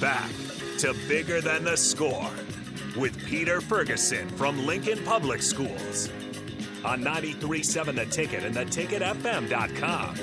back to Bigger Than the Score with Peter Ferguson from Lincoln Public Schools on 93.7 The Ticket and theticketfm.com.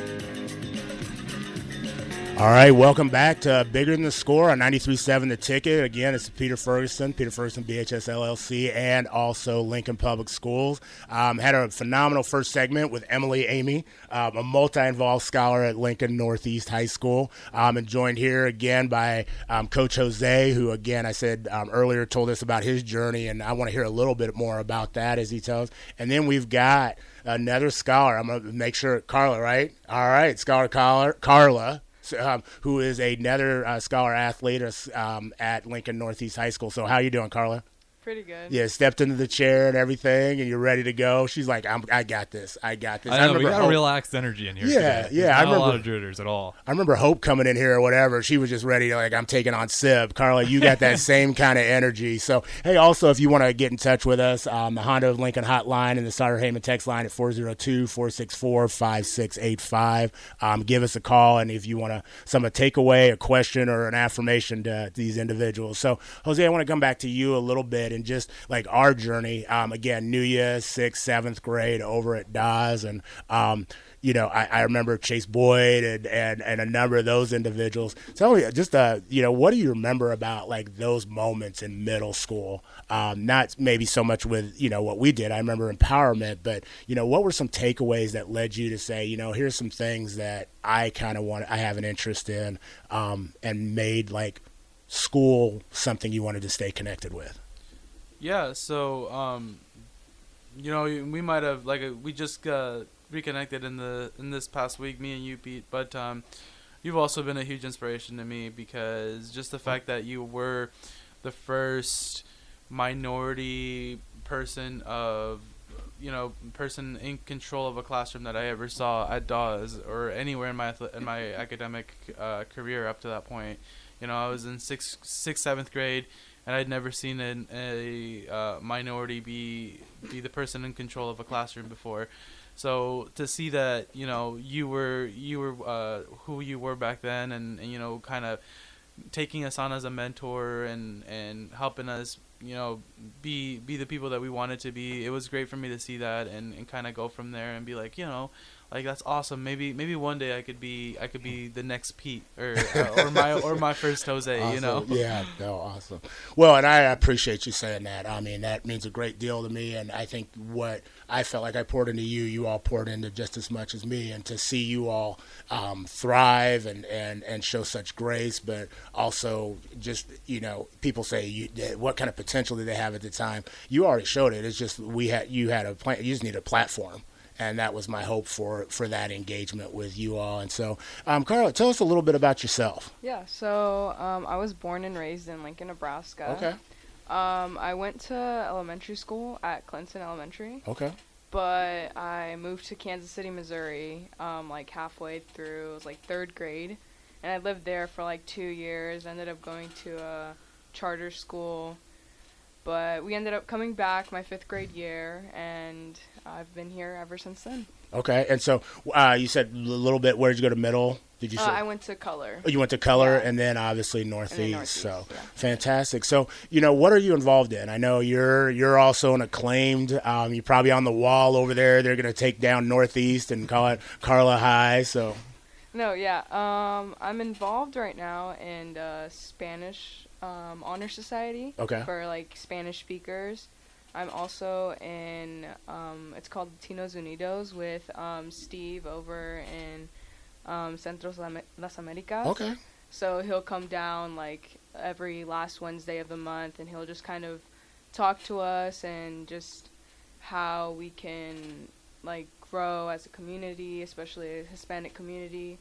All right, welcome back to Bigger Than the Score on 93.7 The Ticket. Again, it's Peter Ferguson, Peter Ferguson BHS LLC, and also Lincoln Public Schools. Um, had a phenomenal first segment with Emily Amy, um, a multi-involved scholar at Lincoln Northeast High School, um, and joined here again by um, Coach Jose, who, again, I said um, earlier, told us about his journey, and I want to hear a little bit more about that as he tells. And then we've got another scholar. I'm going to make sure, Karla, right? All right, Scholar Karla. Karla um, who is another uh, scholar athlete um, at Lincoln Northeast High School. So how are you doing, Karla? Pretty good. Yeah, stepped into the chair and everything, and you're ready to go. She's like, I'm, I got this. I got this. I know, I we got Hope, a relaxed energy in here. Yeah, today. yeah. I remember a lot of jitters at all. I remember Hope coming in here or whatever. She was just ready to like, I'm taking on Sib. Karla, you got that same kind of energy. So hey, also if you want to get in touch with us, um, the Honda of Lincoln hotline and the Sutter Heyman text line at 402-464-5685. Um, give us a call, and if you want to some a takeaway, a question, or an affirmation to, to these individuals. So Jose, I want to come back to you a little bit and just like our journey. Um, again, New Year, sixth, seventh grade over at Dawes, and um, you know, I, I, remember Chase Boyd and, and, and a number of those individuals. Tell me, just uh, you know, what do you remember about like those moments in middle school? Um, not maybe so much with you know what we did. I remember empowerment, but you know, what were some takeaways that led you to say, you know, here's some things that I kind of want, I have an interest in, um, and made like school something you wanted to stay connected with. Yeah, so um, you know, we might have like we just uh, reconnected in the in this past week, me and you, Pete. But um, you've also been a huge inspiration to me because just the fact that you were the first minority person of you know person in control of a classroom that I ever saw at Dawes or anywhere in my in my academic uh, career up to that point. You know, I was in sixth, sixth, seventh grade and I'd never seen an, a uh, minority be be the person in control of a classroom before. So to see that you know you were you were uh, who you were back then, and, and you know kind of taking us on as a mentor and and helping us you know be be the people that we wanted to be. It was great for me to see that and, and kind of go from there and be like you know like that's awesome. Maybe maybe one day I could be I could be the next Pete or uh, or my or my first Jose. Awesome. You know. Yeah. No. Awesome. Well, and I appreciate you saying that. I mean, that means a great deal to me, and I think what I felt like I poured into you, you all poured into just as much as me, and to see you all um, thrive and, and and show such grace, but also just you know, people say you, what kind of potential did they have at the time? You already showed it. It's just we had you had a plan. You just need a platform and that was my hope for for that engagement with you all. And so, um, Karla, tell us a little bit about yourself. Yeah, so um, I was born and raised in Lincoln, Nebraska. Okay. Um, I went to elementary school at Clinton Elementary. Okay. But I moved to Kansas City, Missouri, um, like halfway through. It was like third grade, and I lived there for like two years. Ended up going to a charter school but we ended up coming back my fifth grade year, and I've been here ever since then. Okay, and so uh, you said a little bit. Where did you go to middle? Did you? Uh, I went to Culler. Oh, you went to Culler, yeah. and then obviously Northeast. Then Northeast so yeah. fantastic. So you know, what are you involved in? I know you're you're also an acclaimed. Um, you're probably on the wall over there. They're going to take down Northeast and call it Karla High. So. No, yeah. Um, I'm involved right now in uh, Spanish um, honor society okay. for like Spanish speakers. I'm also in um, it's called Latinos Unidos with um, Steve over in um, Centros Las Americas. Okay. So he'll come down like every last Wednesday of the month, and he'll just kind of talk to us and just how we can like grow as a community, especially a Hispanic community,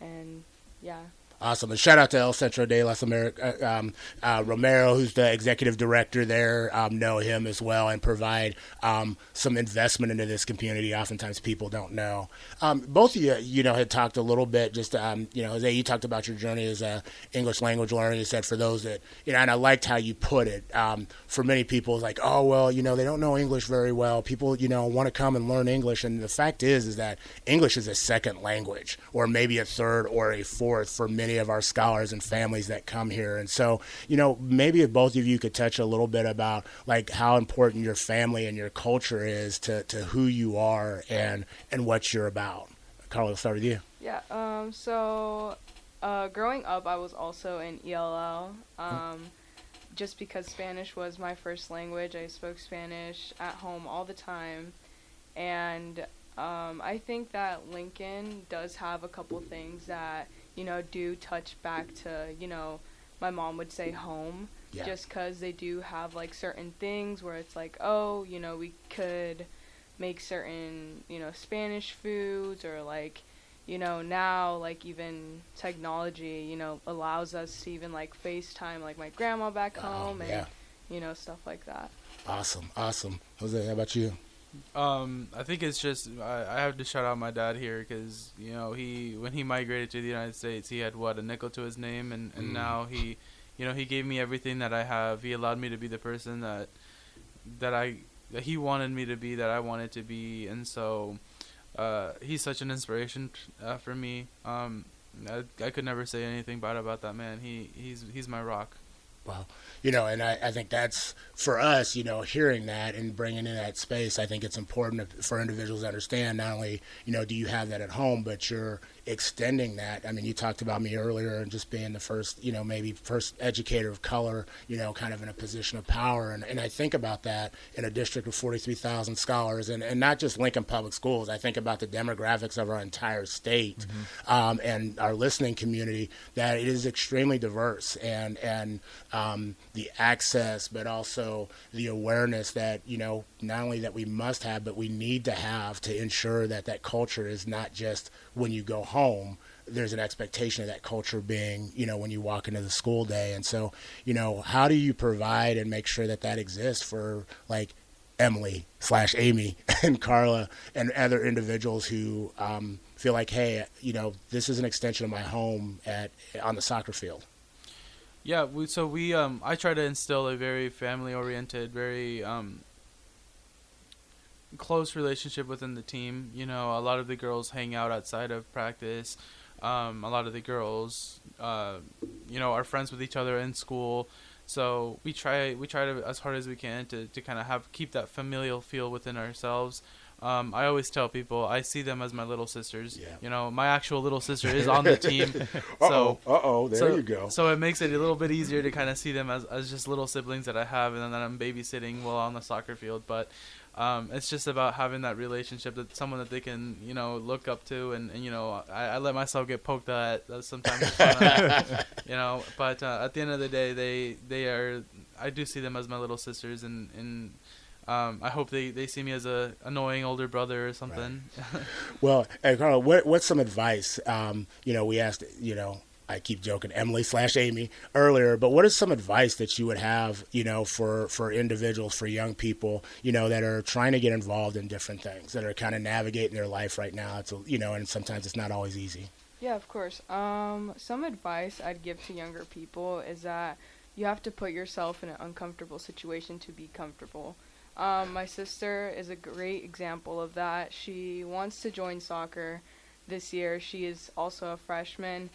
and yeah. Awesome. And shout out to El Centro de las Americas. Uh, um, uh, Romero, who's the executive director there, um, know him as well and provide um, some investment into this community. Oftentimes people don't know. Um, both of you, you know, had talked a little bit just, um, you know, Jose, you talked about your journey as a English language learner. You said for those that, you know, and I liked how you put it. Um, for many people, it's like, oh, well, you know, they don't know English very well. People, you know, want to come and learn English. And the fact is, is that English is a second language or maybe a third or a fourth for many of our scholars and families that come here. And so, you know, maybe if both of you could touch a little bit about like how important your family and your culture is to, to who you are and and what you're about. Karla, will start with you. Yeah. Um. So, uh, growing up, I was also in ELL. Um, just because Spanish was my first language, I spoke Spanish at home all the time, and um, I think that Lincoln does have a couple things that you know do touch back to you know my mom would say home. Yeah. Just because they do have like certain things where it's like, oh, you know, we could make certain you know Spanish foods or like you know now like even technology you know allows us to even like FaceTime like my grandma back Oh, home and yeah. you know stuff like that. Awesome, awesome. Jose, how about you? Um, I think it's just I, I have to shout out my dad here because you know he when he migrated to the United States he had what a nickel to his name and and Mm. now he, you know he gave me everything that I have. He allowed me to be the person that that I that he wanted me to be that I wanted to be and so uh, he's such an inspiration uh, for me. Um, I, I could never say anything bad about that man. He he's he's my rock. Well, you know, and I, I think that's for us, you know, hearing that and bringing in that space, I think it's important for individuals to understand not only, you know, do you have that at home, but you're extending that. I mean, you talked about me earlier and just being the first, you know, maybe first educator of color, you know, kind of in a position of power. And, and I think about that in a district of 43,000 scholars and, and not just Lincoln Public Schools. I think about the demographics of our entire state um, and our listening community, that it is extremely diverse and, and um, the access, but also the awareness that, you know, not only that we must have, but we need to have to ensure that that culture is not just when you go home there's an expectation of that culture being, you know, when you walk into the school day. And so, you know, how do you provide and make sure that that exists for like Emily slash Amy and Karla and other individuals who um, feel like, hey, you know, this is an extension of my home at on the soccer field. Yeah, we, so we um I try to instill a very family oriented, very um close relationship within the team. You know, a lot of the girls hang out outside of practice. Um, a lot of the girls, uh, you know, are friends with each other in school. So we try we try to as hard as we can to, to kind of have keep that familial feel within ourselves. Um, I always tell people I see them as my little sisters. Yeah. You know, my actual little sister is on the team. so uh oh, there so, you go. So it makes it a little bit easier to kind of see them as, as just little siblings that I have, and then that I'm babysitting while on the soccer field. But um, it's just about having that relationship that someone that they can you know look up to, and, and you know I, I let myself get poked at sometimes, fun, you know. But uh, at the end of the day, they they are I do see them as my little sisters, and and. Um, I hope they, they see me as a annoying older brother or something. Well, hey, Karla, what, what's some advice? Um, you know, we asked, you know, I keep joking, Emily slash Amy earlier, but what is some advice that you would have, you know, for, for individuals, for young people, you know, that are trying to get involved in different things, that are kind of navigating their life right now? It's, you know, and sometimes it's not always easy. Yeah, of course. Um, some advice I'd give to younger people is that you have to put yourself in an uncomfortable situation to be comfortable. Um, my sister is a great example of that. She wants to join soccer this year. She is also a freshman.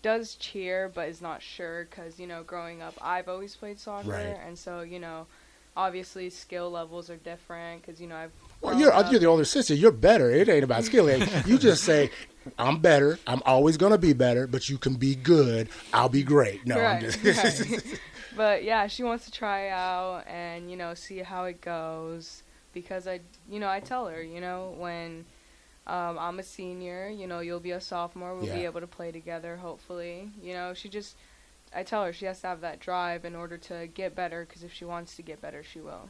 Does cheer, but is not sure because you know, growing up, I've always played soccer, Right. and so you know, obviously skill levels are different because you know I've. Well, you're, uh, up- you're the older sister. You're better. It ain't about skill. you just say, I'm better. I'm always going to be better, but you can be good. I'll be great. No, I'm just. right. but yeah, she wants to try out and you know see how it goes because I you know I tell her you know when um, I'm a senior, you know you'll be a sophomore, we'll be able to play together hopefully. You know she just I tell her she has to have that drive in order to get better because if she wants to get better, she will.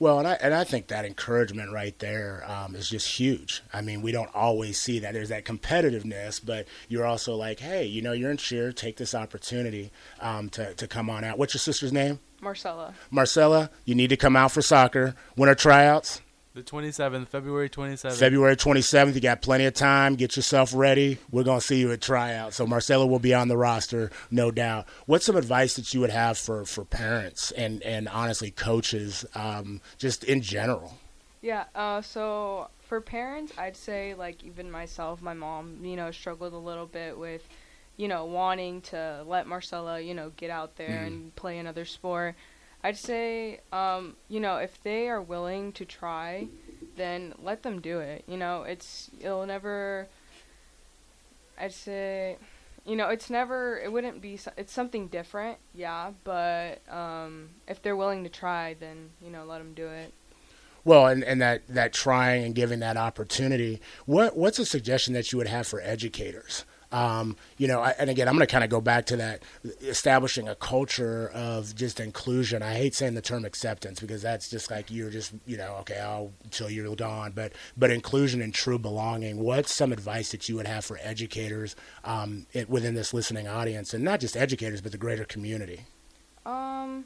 Well, and I and I think that encouragement right there um, is just huge. I mean, we don't always see that. There's that competitiveness, but you're also like, hey, you know, you're in cheer. Take this opportunity um, to to come on out. What's your sister's name? Marcella. Marcella. You need to come out for soccer. Winter tryouts, the 27th, February 27th. February 27th. You got plenty of time. Get yourself ready. We're gonna see you at tryouts. So Marcella will be on the roster, no doubt. What's some advice that you would have for for parents and and honestly coaches, um, just in general? Yeah, uh, so for parents, I'd say, like, even myself, my mom, you know, struggled a little bit with you know, wanting to let Marcella, you know, get out there and play another sport. I'd say, um, you know, if they are willing to try, then let them do it. You know, it's it'll never. I'd say, you know, it's never. It wouldn't be. It's something different, yeah. But um, if they're willing to try, then you know, let them do it. Well, and, and that, that trying and giving that opportunity, what what's a suggestion that you would have for educators? Um, you know, I, and again, I'm going to kind of go back to that establishing a culture of just inclusion. I hate saying the term acceptance because that's just like you're just, you know, okay, I'll until you're gone. But but inclusion and true belonging. What's some advice that you would have for educators um, it, within this listening audience, and not just educators, but the greater community? Um,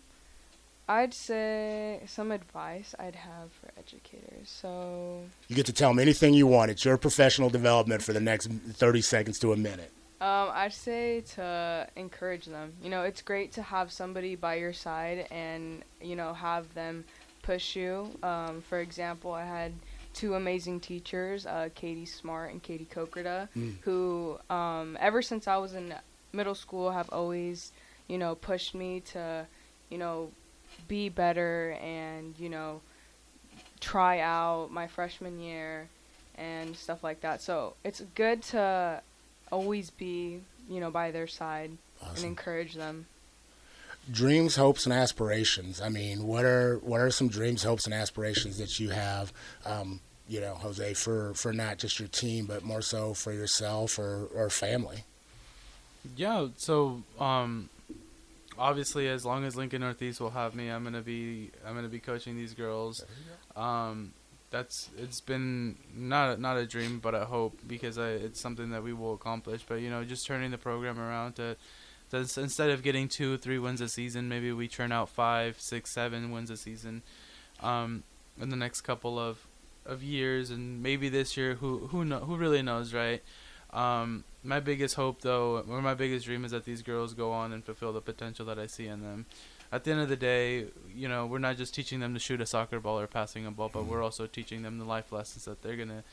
I'd say some advice I'd have for educators. So, You get to tell them anything you want. It's your professional development for the next 30 seconds to a minute. um, I'd say to encourage them. You know, it's great to have somebody by your side and you know have them push you. Um, for example, I had two amazing teachers, uh, Katie Smart and Katie Kokrita, who um, ever since I was in middle school have always, you know, pushed me to, you know, be better and you know try out my freshman year and stuff like that. So it's good to always be, you know, by their side and encourage them. dreams, hopes, and aspirations. I mean, what are what are some dreams, hopes, and aspirations that you have? Um, you know, Jose, for for not just your team, but more so for yourself or or family. Yeah, so um, obviously, as long as Lincoln Northeast will have me, I'm gonna be I'm gonna be coaching these girls. Um, that's it's been not not a dream, but a hope because I, it's something that we will accomplish. But you know, just turning the program around to, to instead of getting two three wins a season, maybe we turn out five, six, seven wins a season. Um, in the next couple of of years, and maybe this year, who who know who really knows, right? Um, my biggest hope, though, or my biggest dream, is that these girls go on and fulfill the potential that I see in them. At the end of the day, you know, we're not just teaching them to shoot a soccer ball or passing a ball, but we're mm-hmm. also teaching them the life lessons that they're gonna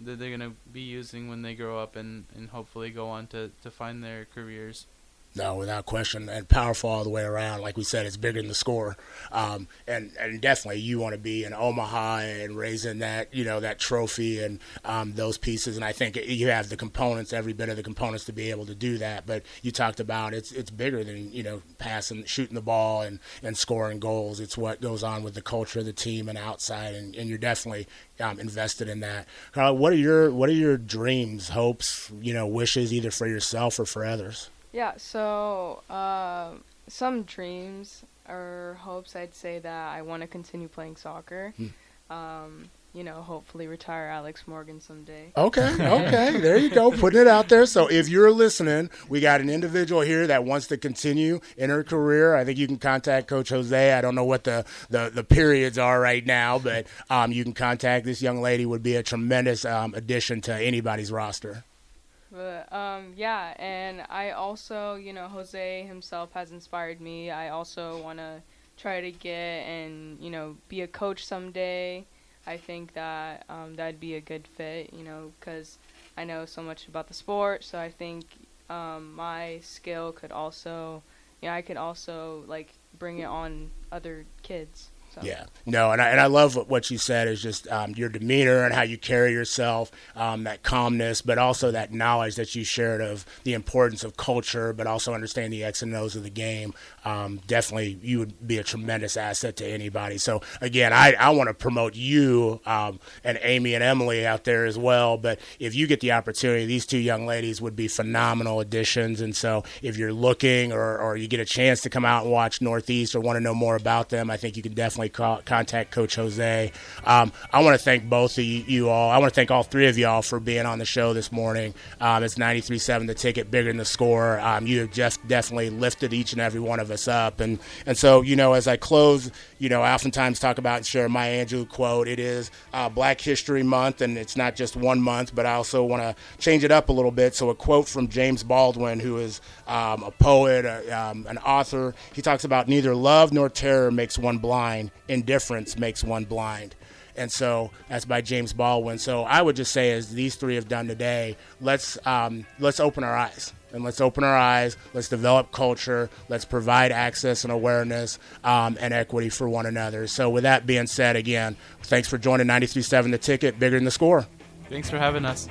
that they're gonna be using when they grow up and, and hopefully go on to, to find their careers. No, without question, and powerful all the way around. Like we said, it's bigger than the score, um, and and definitely you want to be in Omaha and raising that you know that trophy and um, those pieces. And I think you have the components, every bit of the components to be able to do that. But you talked about it's it's bigger than you know passing, shooting the ball, and and scoring goals. It's what goes on with the culture of the team and outside, and, and you're definitely um, invested in that. Karla, what are your what are your dreams, hopes, you know, wishes, either for yourself or for others? Yeah, so um some dreams or hopes I'd say that I want to continue playing soccer. Um, you know, hopefully retire Alex Morgan someday. Okay, okay. There you go. Putting it out there. So if you're listening, we got an individual here that wants to continue in her career. I think you can contact Coach Jose. I don't know what the, the, the periods are right now, but um, you can contact this young lady would be a tremendous um, addition to anybody's roster. But um, yeah, and I also, you know, Jose himself has inspired me. I also want to try to get and you know be a coach someday. I think that um, that'd be a good fit, you know, because I know so much about the sport. So I think um, my skill could also, you know, I could also like bring it on other kids. So. Yeah, no, and I, and I love what, you said is just um, your demeanor and how you carry yourself, um, that calmness, but also that knowledge that you shared of the importance of culture, but also understand the X and O's of the game. Um, definitely, you would be a tremendous asset to anybody. So again, I, I want to promote you um, and Amy and Emily out there as well. But if you get the opportunity, these two young ladies would be phenomenal additions. And so if you're looking or, or you get a chance to come out and watch Northeast or want to know more about them, I think you can definitely call, contact Coach Jose. Um, I want to thank both of you, you all. I want to thank all three of y'all for being on the show this morning. Um, it's 93.7 the ticket, bigger than the score. Um, you have just definitely lifted each and every one of us up. And, and so, you know, as I close, you know, I oftentimes talk about and share Maya Angelou quote. It is uh, Black History Month, and it's not just one month, but I also want to change it up a little bit. So, a quote from James Baldwin, who is um, a poet, a, um, an author, he talks about neither love nor terror makes one blind, indifference makes one blind. And so that's by James Baldwin. So I would just say, as these three have done today, let's um, let's open our eyes. And let's open our eyes. Let's develop culture. Let's provide access and awareness um, and equity for one another. So, with that being said, again, thanks for joining 93.7 The Ticket, bigger than the score. Thanks for having us.